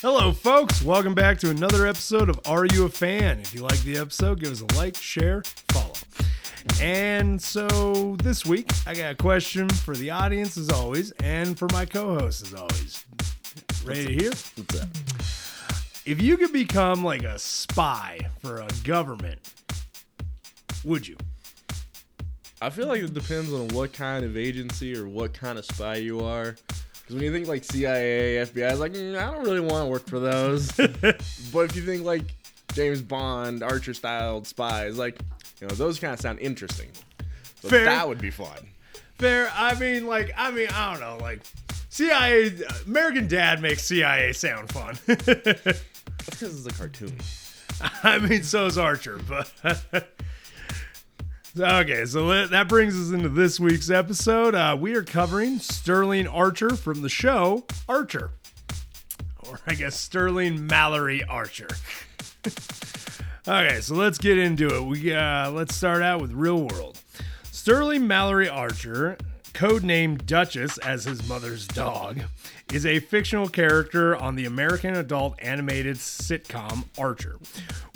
Hello, folks. Welcome back to another episode of Are You a Fan? If you like the episode, give us a like, share, follow. And so this week, I got a question for the audience, as always, and for my co host, as always. Ready to hear? What's up? If you could become like a spy for a government, would you? I feel like it depends on what kind of agency or what kind of spy you are. Because when you think like CIA, FBI, it's like mm, I don't really want to work for those. but if you think like James Bond, Archer styled spies, like you know those kind of sound interesting. So Fair. that would be fun. Fair. I mean, like, I mean, I don't know, like. CIA, American Dad makes CIA sound fun. Because it's a cartoon. I mean, so is Archer, but okay. So that brings us into this week's episode. Uh, we are covering Sterling Archer from the show Archer, or I guess Sterling Mallory Archer. okay, so let's get into it. We uh, let's start out with real world. Sterling Mallory Archer, codenamed Duchess as his mother's dog, is a fictional character on the American adult animated sitcom Archer,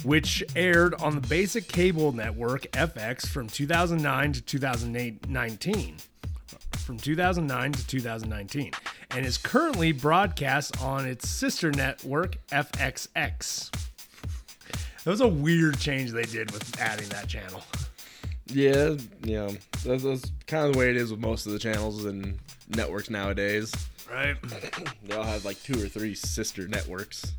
which aired on the basic cable network FX from 2009 to 2019. From 2009 to 2019, and is currently broadcast on its sister network FXX. That was a weird change they did with adding that channel. Yeah, yeah. That's, that's kind of the way it is with most of the channels and networks nowadays. Right? They all have like two or three sister networks.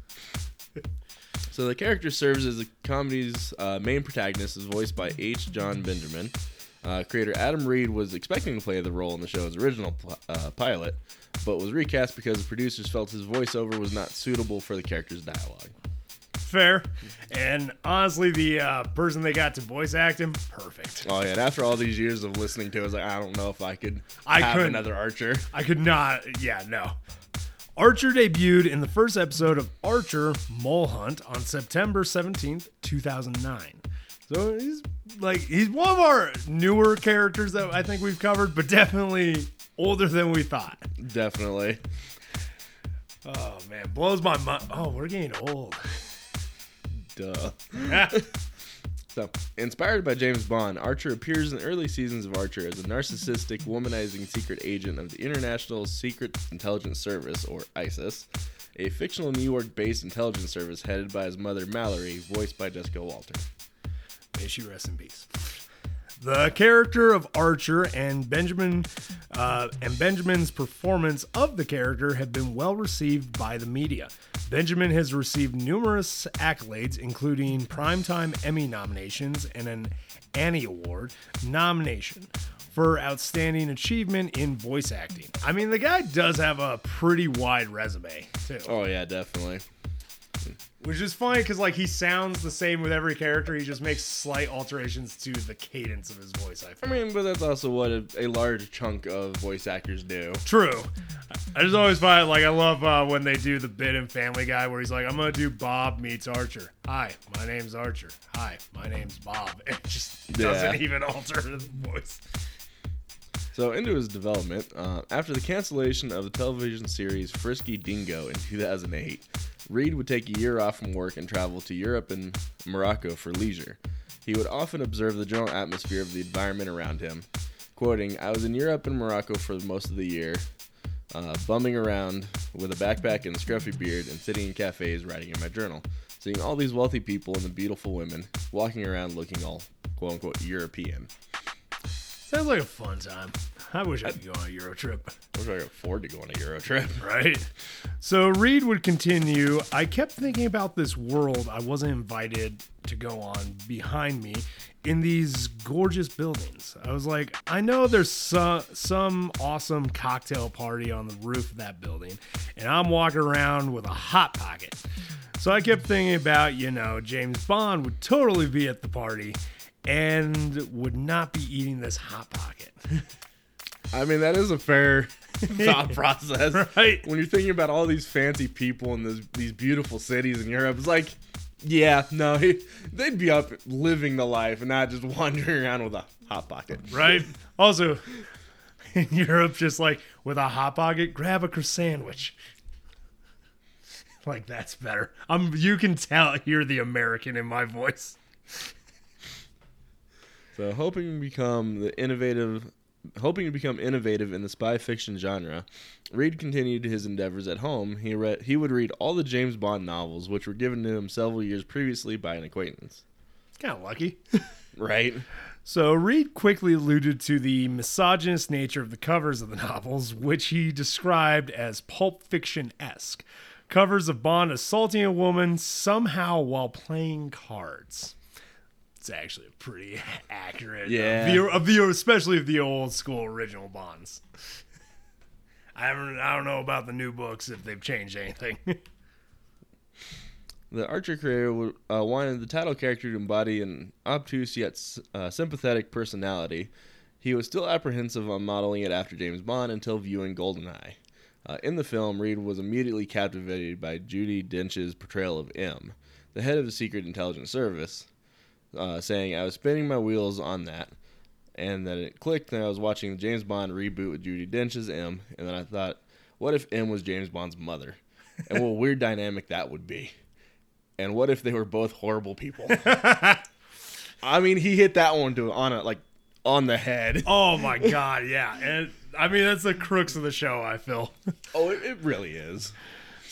So the character serves as the comedy's uh, main protagonist, is voiced by H. John Benjamin. Uh, creator Adam Reed was expecting to play the role in the show's original uh, pilot, but was recast because the producers felt his voiceover was not suitable for the character's dialogue. Fair. And honestly, the uh, person they got to voice act him, perfect. Oh yeah, and after all these years of listening to it, I was like, I don't know if I could I have couldn't. another Archer. I could not, yeah, no. Archer debuted in the first episode of Archer Mole Hunt on September 17th, 2009. So he's like, he's one of our newer characters that I think we've covered, but definitely older than we thought. Definitely. Oh, man, blows my mind. Oh, we're getting old. Duh. So, inspired by James Bond, Archer appears in the early seasons of Archer as a narcissistic, womanizing secret agent of the International Secret Intelligence Service, or ISIS, a fictional New York based intelligence service headed by his mother Mallory, voiced by Jessica Walter. May she rest in peace. The character of Archer and Benjamin uh, and Benjamin's performance of the character have been well received by the media. Benjamin has received numerous accolades, including Primetime Emmy nominations and an Annie Award nomination for outstanding achievement in voice acting. I mean, the guy does have a pretty wide resume, too. Oh, yeah, definitely. Which is funny because like he sounds the same with every character. He just makes slight alterations to the cadence of his voice. I I mean, but that's also what a, a large chunk of voice actors do. True. I just always find like I love uh, when they do the bit in Family Guy where he's like, "I'm gonna do Bob meets Archer." Hi, my name's Archer. Hi, my name's Bob. It just doesn't even alter the voice. So, into his development, uh, after the cancellation of the television series Frisky Dingo in 2008, Reed would take a year off from work and travel to Europe and Morocco for leisure. He would often observe the general atmosphere of the environment around him. Quoting, I was in Europe and Morocco for most of the year, uh, bumming around with a backpack and a scruffy beard and sitting in cafes writing in my journal, seeing all these wealthy people and the beautiful women walking around looking all quote unquote European. Sounds like a fun time. I wish I could go on a Euro trip. I wish I could afford to go on a Euro trip. Right? So Reed would continue. I kept thinking about this world I wasn't invited to go on behind me in these gorgeous buildings. I was like, I know there's some, some awesome cocktail party on the roof of that building, and I'm walking around with a hot pocket. So I kept thinking about, you know, James Bond would totally be at the party and would not be eating this hot pocket. I mean, that is a fair thought process. Right. When you're thinking about all these fancy people in this, these beautiful cities in Europe, it's like, yeah, no, he, they'd be up living the life and not just wandering around with a hot pocket. right? Also, in Europe, just like with a hot pocket, grab a croissant sandwich. Like that's better. Um, you can tell hear the American in my voice. So, hoping to become the innovative, hoping to become innovative in the spy fiction genre, Reed continued his endeavors at home. He read, he would read all the James Bond novels, which were given to him several years previously by an acquaintance. Kind of lucky. Right. So Reed quickly alluded to the misogynist nature of the covers of the novels, which he described as pulp fiction esque. Covers of Bond assaulting a woman somehow while playing cards. It's actually pretty accurate. Yeah. Of the, of the especially of the old school original Bonds. I haven't. I don't know about the new books if they've changed anything. The Archer creator uh, wanted the title character to embody an obtuse yet uh, sympathetic personality. He was still apprehensive on modeling it after James Bond until viewing GoldenEye. Uh, in the film, Reed was immediately captivated by Judi Dench's portrayal of M, the head of the Secret Intelligence Service, uh, saying, I was spinning my wheels on that, and then it clicked, and I was watching the James Bond reboot with Judi Dench as M, and then I thought, what if M was James Bond's mother? And what a weird dynamic that would be. And what if they were both horrible people? I mean, he hit that one to on it like on the head. oh my god, yeah. And I mean that's the crux of the show, I feel. Oh, it, it really is.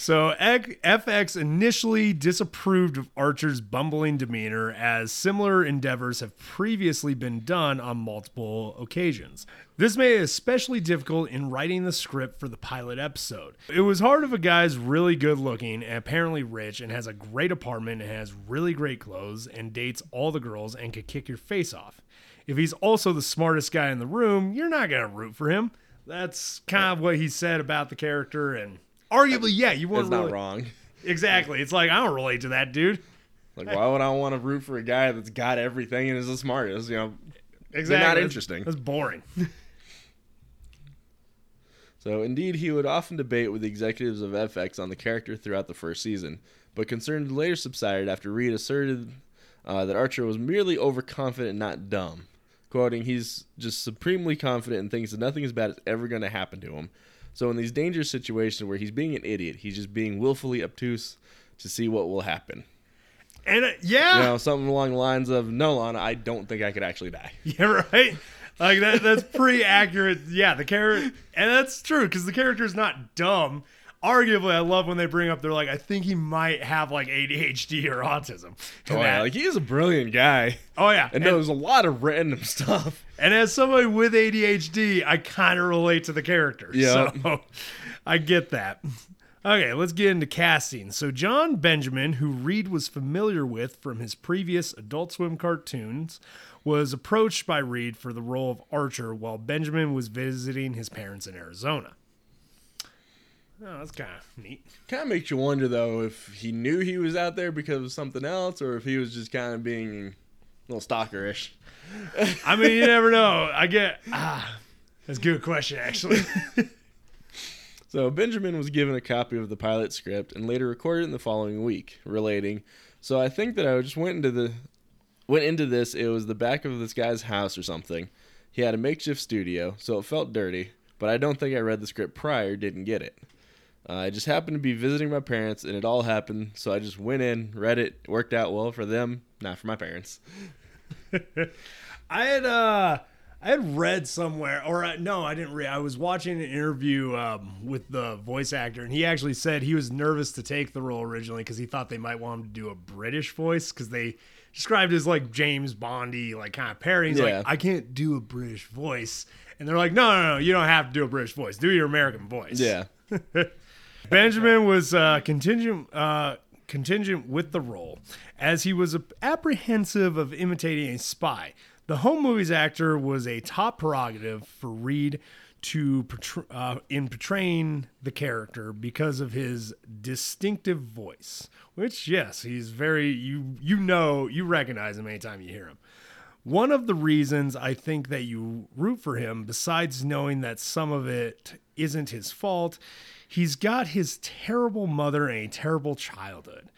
So FX initially disapproved of Archer's bumbling demeanor as similar endeavors have previously been done on multiple occasions. This made it especially difficult in writing the script for the pilot episode. It was hard if a guy's really good looking and apparently rich and has a great apartment and has really great clothes and dates all the girls and could kick your face off. If he's also the smartest guy in the room, you're not going to root for him. That's kind of what he said about the character and arguably yeah, you It's wouldn't not really, wrong. Exactly. It's like I don't relate to that dude. Like, why would I want to root for a guy that's got everything and is the smartest? You know, Exactly. not interesting. That's boring. So, indeed, he would often debate with the executives of FX on the character throughout the first season, but concerns later subsided after Reed asserted uh, that Archer was merely overconfident, and not dumb. Quoting, he's just supremely confident and thinks that nothing as bad is ever going to happen to him. So, in these dangerous situations where he's being an idiot, he's just being willfully obtuse to see what will happen. And uh, yeah, You know, something along the lines of, no, Lana, I don't think I could actually die. yeah, right. Like that. That's pretty accurate. Yeah, the character, and that's true because the character is not dumb. Arguably, I love when they bring up they're like, I think he might have like ADHD or autism. Oh, And yeah, like he is a brilliant guy oh yeah, and and, knows a lot of random stuff. and as somebody with ADHD, I kind of relate to the character. Yeah. so I get that. Okay, let's get into casting. So, John Benjamin, who Reed was familiar with from his previous Adult Swim cartoons, was approached by Reed for the role of Archer while Benjamin was visiting his parents in Arizona. Oh, that's kind of neat. Kind of makes you wonder though if he knew he was out there because of something else, or if he was just kind of being a little stalkerish. I mean, you never know. I get. Ah, that's a good question, actually. So Benjamin was given a copy of the pilot script and later recorded in the following week, relating. So I think that I just went into the went into this. It was the back of this guy's house or something. He had a makeshift studio, so it felt dirty. But I don't think I read the script prior. Didn't get it. Uh, I just happened to be visiting my parents, and it all happened. So I just went in, read it, worked out well for them, not for my parents. I had uh I had read somewhere, or uh, no, I didn't read. I was watching an interview um, with the voice actor, and he actually said he was nervous to take the role originally because he thought they might want him to do a British voice because they described it as like James Bondy, like kind of parody. He's Yeah. like, I can't do a British voice, and they're like, No, no, no, you don't have to do a British voice. Do your American voice. Yeah. Benjamin was uh, contingent uh, contingent with the role, as he was apprehensive of imitating a spy. The home movies actor was a top prerogative for Reed to uh, in portraying the character because of his distinctive voice. Which, yes, he's very you you know you recognize him anytime you hear him. One of the reasons I think that you root for him, besides knowing that some of it isn't his fault, he's got his terrible mother and a terrible childhood,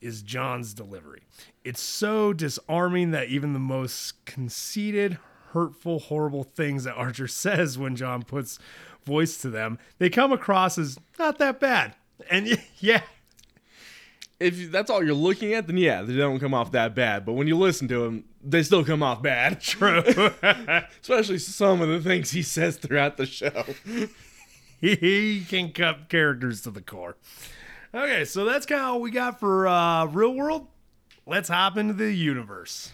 is John's delivery. It's so disarming that even the most conceited, hurtful, horrible things that Archer says when John puts voice to them, they come across as not that bad. And yeah, if that's all you're looking at, then yeah, they don't come off that bad. But when you listen to him, they still come off bad. True. Especially some of the things he says throughout the show. he can cut characters to the core. Okay, so that's kind of all we got for uh, real world. Let's hop into the universe.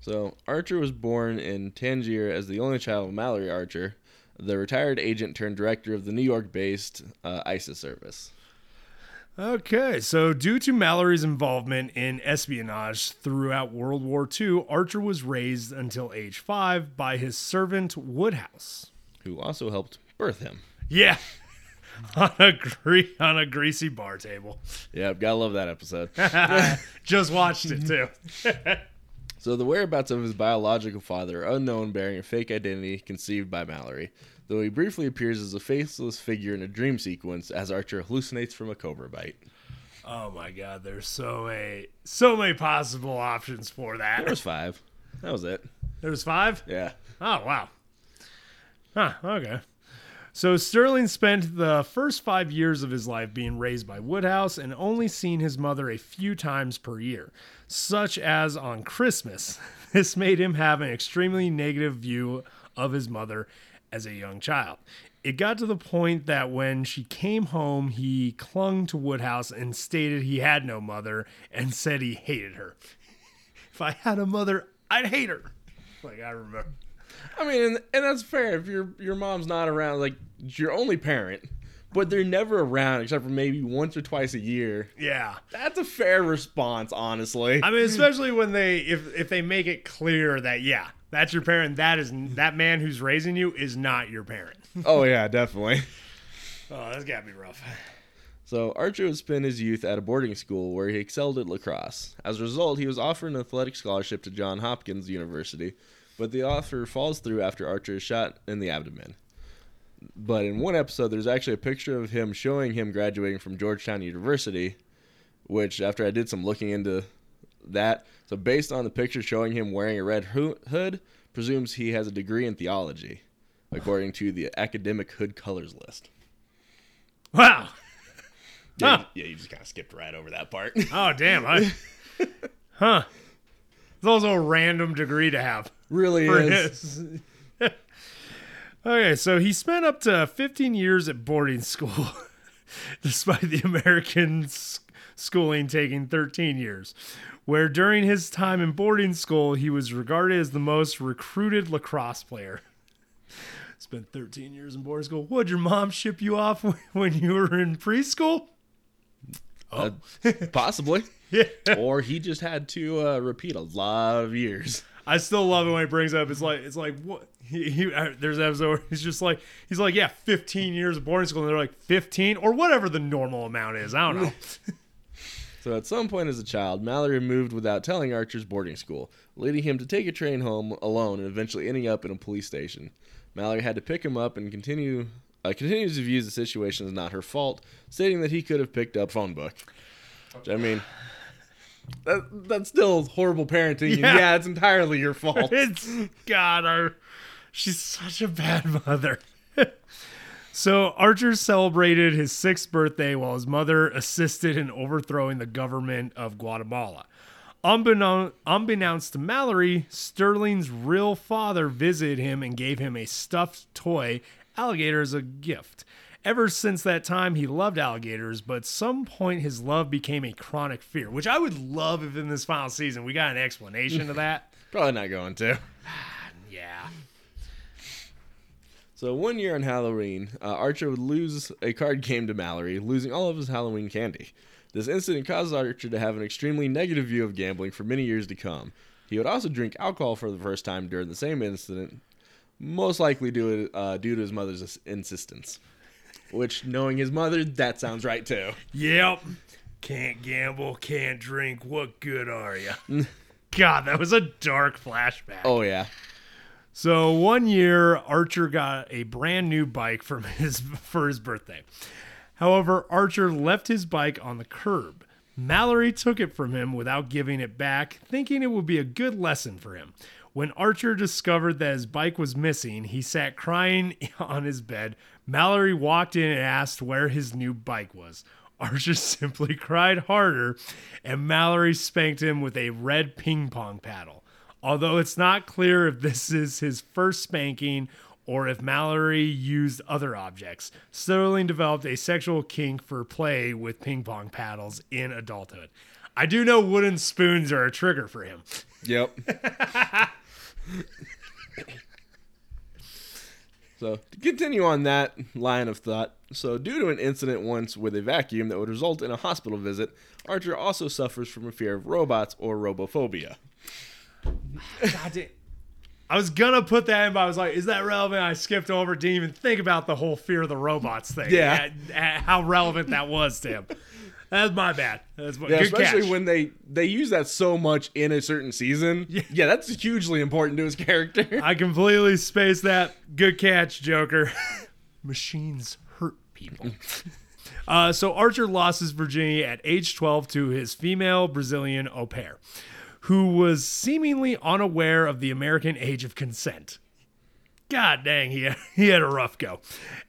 So Archer was born in Tangier as the only child of Mallory Archer, the retired agent turned director of the New York-based uh, ISIS service. Okay, so due to Mallory's involvement in espionage throughout World War II, Archer was raised until age five by his servant Woodhouse. Who also helped birth him. Yeah, on a gre- on a greasy bar table. Yeah, gotta love that episode. Just watched it too. so the whereabouts of his biological father are unknown, bearing a fake identity conceived by Mallory. Though he briefly appears as a faceless figure in a dream sequence as Archer hallucinates from a cobra bite. Oh my god, there's so many so many possible options for that. There was five. That was it. There was five? Yeah. Oh wow. Huh, okay. So Sterling spent the first five years of his life being raised by Woodhouse and only seen his mother a few times per year, such as on Christmas. This made him have an extremely negative view of his mother as a young child. It got to the point that when she came home, he clung to Woodhouse and stated he had no mother and said he hated her. if I had a mother, I'd hate her. Like I remember. I mean, and, and that's fair if your your mom's not around, like your only parent, but they're never around except for maybe once or twice a year. Yeah. That's a fair response, honestly. I mean, especially when they if if they make it clear that yeah, that's your parent. That is that man who's raising you is not your parent. oh yeah, definitely. Oh, that's gotta be rough. So Archer would spend his youth at a boarding school where he excelled at lacrosse. As a result, he was offered an athletic scholarship to Johns Hopkins University, but the author falls through after Archer is shot in the abdomen. But in one episode, there's actually a picture of him showing him graduating from Georgetown University, which after I did some looking into that, so based on the picture showing him wearing a red ho- hood, presumes he has a degree in theology, according to the academic hood colors list. Wow. Yeah, Huh. you, yeah, you just kind of skipped right over that part. Oh damn. I, huh. It's also a random degree to have. Really for is. his. okay, so he spent up to 15 years at boarding school, despite the American schooling taking 13 years. Where during his time in boarding school, he was regarded as the most recruited lacrosse player. Spent 13 years in boarding school. Would your mom ship you off when you were in preschool? Uh, possibly. Yeah. Or he just had to uh, repeat a lot of years. I still love it when he brings up. It's like it's like what he, he uh, there's an episode where he's just like he's like yeah, 15 years of boarding school, and they're like 15 or whatever the normal amount is. I don't know. So at some point as a child, Mallory moved without telling Archer's boarding school, leading him to take a train home alone and eventually ending up in a police station. Mallory had to pick him up and continue uh, continues to view the situation as not her fault, stating that he could have picked up phone book. Which, I mean, that, that's still horrible parenting. Yeah. yeah, it's entirely your fault. it's God, our, she's such a bad mother. so Archer celebrated his sixth birthday while his mother assisted in overthrowing the government of Guatemala. Unbeknown, unbeknownst to Mallory, Sterling's real father visited him and gave him a stuffed toy alligator as a gift. Ever since that time, he loved alligators, but at some point his love became a chronic fear, which I would love if in this final season we got an explanation of that. Probably not going to. Yeah. So one year on Halloween, uh, Archer would lose a card game to Mallory, losing all of his Halloween candy. This incident caused Archer to have an extremely negative view of gambling for many years to come. He would also drink alcohol for the first time during the same incident, most likely due, uh, due to his mother's insistence. Which, knowing his mother, that sounds right too. Yep. Can't gamble, can't drink. What good are you? God, that was a dark flashback. Oh yeah, So one year, Archer got a brand new bike from his for his birthday. However, Archer left his bike on the curb. Mallory took it from him without giving it back, thinking it would be a good lesson for him. When Archer discovered that his bike was missing, he sat crying on his bed. Mallory walked in and asked where his new bike was. Archer simply cried harder, and Mallory spanked him with a red ping pong paddle. Although it's not clear if this is his first spanking or if Mallory used other objects, Sterling developed a sexual kink for play with ping pong paddles in adulthood. I do know wooden spoons are a trigger for him. Yep. so to continue on that line of thought, so due to an incident once with a vacuum that would result in a hospital visit, Archer also suffers from a fear of robots or robophobia. God damn. I was gonna put that in, but I was like, "Is that relevant?" I skipped over. Didn't even think about the whole fear of the robots thing. Yeah. How relevant that was to him. That's my bad. That's my, Yeah, good especially catch. when they they use that so much in a certain season. Yeah, that's hugely important to his character. I completely spaced that. Good catch, Joker. Machines hurt people. Uh, so Archer lost his virginity at age 12 to his female Brazilian au pair, who was seemingly unaware of the American age of consent. God dang, he had, he had a rough go.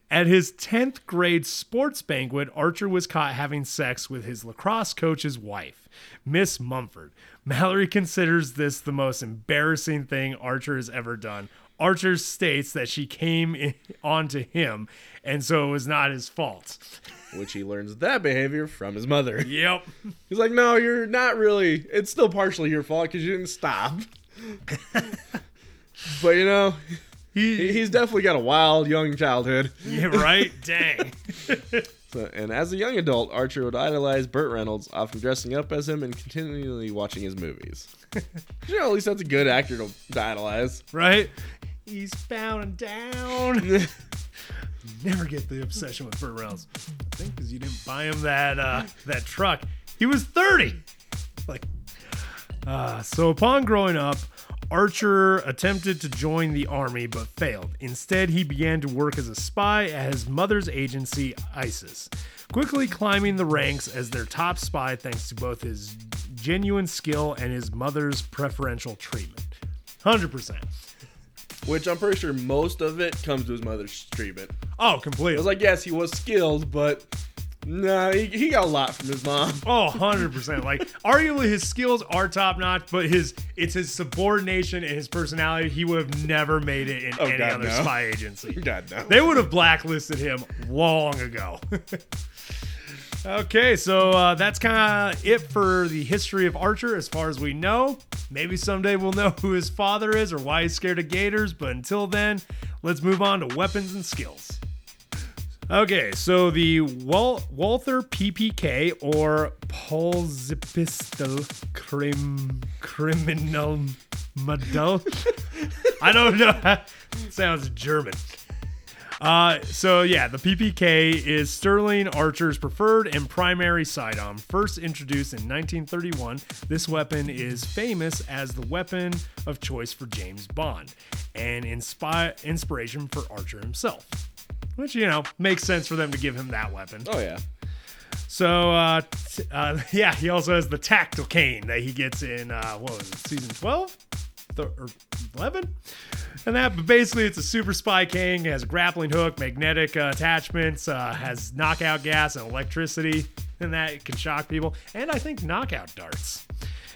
At his 10th grade sports banquet, Archer was caught having sex with his lacrosse coach's wife, Miss Mumford. Mallory considers this the most embarrassing thing Archer has ever done. Archer states that she came in, onto him, and so it was not his fault. Which he learns that behavior from his mother. Yep. He's like, no, you're not really. It's still partially your fault because you didn't stop. but you know, he- He, he's definitely got a wild young childhood. yeah, right? Dang. So, and as a young adult, Archer would idolize Burt Reynolds, often dressing up as him and continually watching his movies. you know, at least that's a good actor to, to idolize. Right? He's bowing down. Never get the obsession with Burt Reynolds. I think because you didn't buy him that uh, that truck. He was 30. Like, uh, so upon growing up, Archer attempted to join the army but failed. Instead, he began to work as a spy at his mother's agency, ISIS, quickly climbing the ranks as their top spy thanks to both his genuine skill and his mother's preferential treatment. 100%. Which I'm pretty sure most of it comes to his mother's treatment. Oh, I was like, yes, he was skilled, but nah, he, he got a lot from his mom. Oh, 100%. Like, arguably his skills are top notch, but his it's his subordination and his personality. He would have never made it in Oh, any God, other no. spy agency. God, no. They would have blacklisted him long ago. okay, so uh, that's kind of it for the history of Archer as far as we know. Maybe someday we'll know who his father is or why he's scared of gators, but until then, let's move on to weapons and skills. Okay, so the Wal- Walther PPK or Pulsipistol Crim Criminal Model. I don't know. Sounds German. Uh, so yeah, the PPK is Sterling Archer's preferred and primary sidearm. First introduced in 1931, this weapon is famous as the weapon of choice for James Bond, and inspi- inspiration for Archer himself. Which you know makes sense for them to give him that weapon. Oh, yeah. So uh, t- uh, yeah, he also has the tactile cane that he gets in uh, what was it, season twelve or eleven? And that, but basically, it's a super spy cane. Has a grappling hook, magnetic uh, attachments, uh, has knockout gas and electricity, and that can shock people. And I think knockout darts.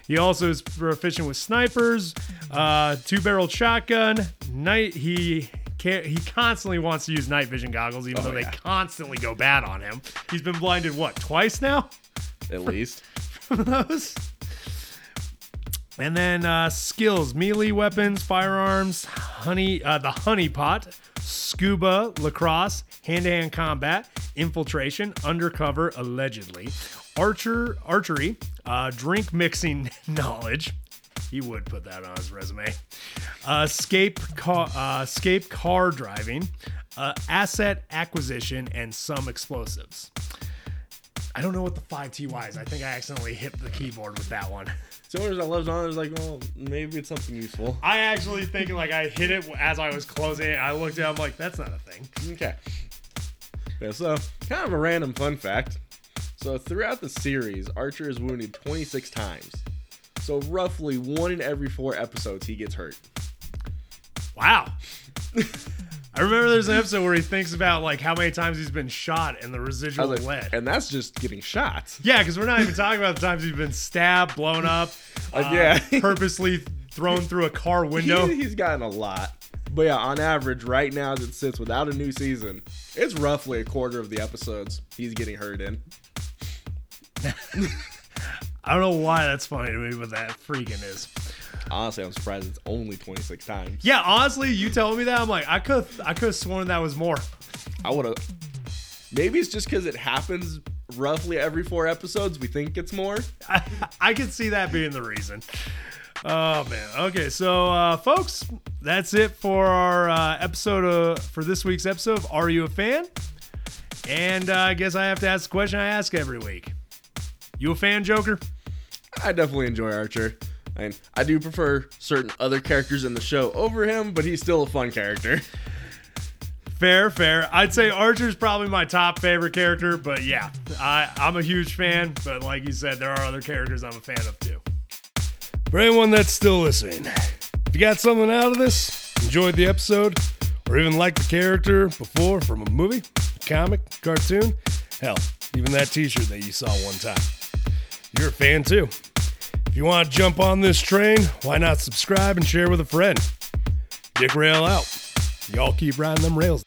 He also is proficient with snipers, uh, two-barreled shotgun. Night he can't, he constantly wants to use night vision goggles, even Oh, though yeah. they constantly go bad on him. He's been blinded what twice now At least. from those. And then uh, skills: melee weapons, firearms, honey, uh, the honey pot, scuba, lacrosse, hand-to-hand combat, infiltration, undercover, allegedly, archer, archery, uh, drink mixing knowledge. He would put that on his resume. Uh, escape car, uh, escape car driving, uh, asset acquisition, and some explosives. I don't know what the five TY is. I think I accidentally hit the keyboard with that one. So when I left on, I was like, well, maybe it's something useful. I actually think like I hit it as I was closing it. I looked at it, I'm like, that's not a thing. Okay. Yeah, so kind of a random fun fact. So throughout the series, Archer is wounded 26 times. So roughly one in every four episodes, he gets hurt. Wow. I remember there's an episode where he thinks about like how many times he's been shot and the residual like, lead. and that's just getting shot. Yeah, because we're not even talking about the times he's been stabbed, blown up, Uh, yeah. purposely thrown through a car window. He, he's gotten a lot. But yeah, on average, right now as it sits without a new season, it's roughly a quarter of the episodes he's getting hurt in. I don't know why that's funny to me, but that freaking is. Honestly, I'm surprised it's only 26 times. Yeah, honestly, you telling me that, I'm like, I could, I could have sworn that was more. I would have. Maybe it's just because it happens roughly every four episodes. We think it's more. I, I could see that being the reason. Oh man. Okay, so uh, folks, that's it for our uh, episode of, for this week's episode of Are You a Fan? And uh, I guess I have to ask the question I ask every week. You a fan, Joker? I definitely enjoy Archer. And I do prefer certain other characters in the show over him, but he's still a fun character. Fair, fair. I'd say Archer's probably my top favorite character, but yeah, I, I'm a huge fan. But like you said, there are other characters I'm a fan of too. For anyone that's still listening, if you got something out of this, enjoyed the episode, or even liked the character before from a movie, comic, cartoon, hell, even that t shirt that you saw one time, you're a fan too. If you want to jump on this train, why not subscribe and share with a friend? Dick Rail out. Y'all keep riding them rails.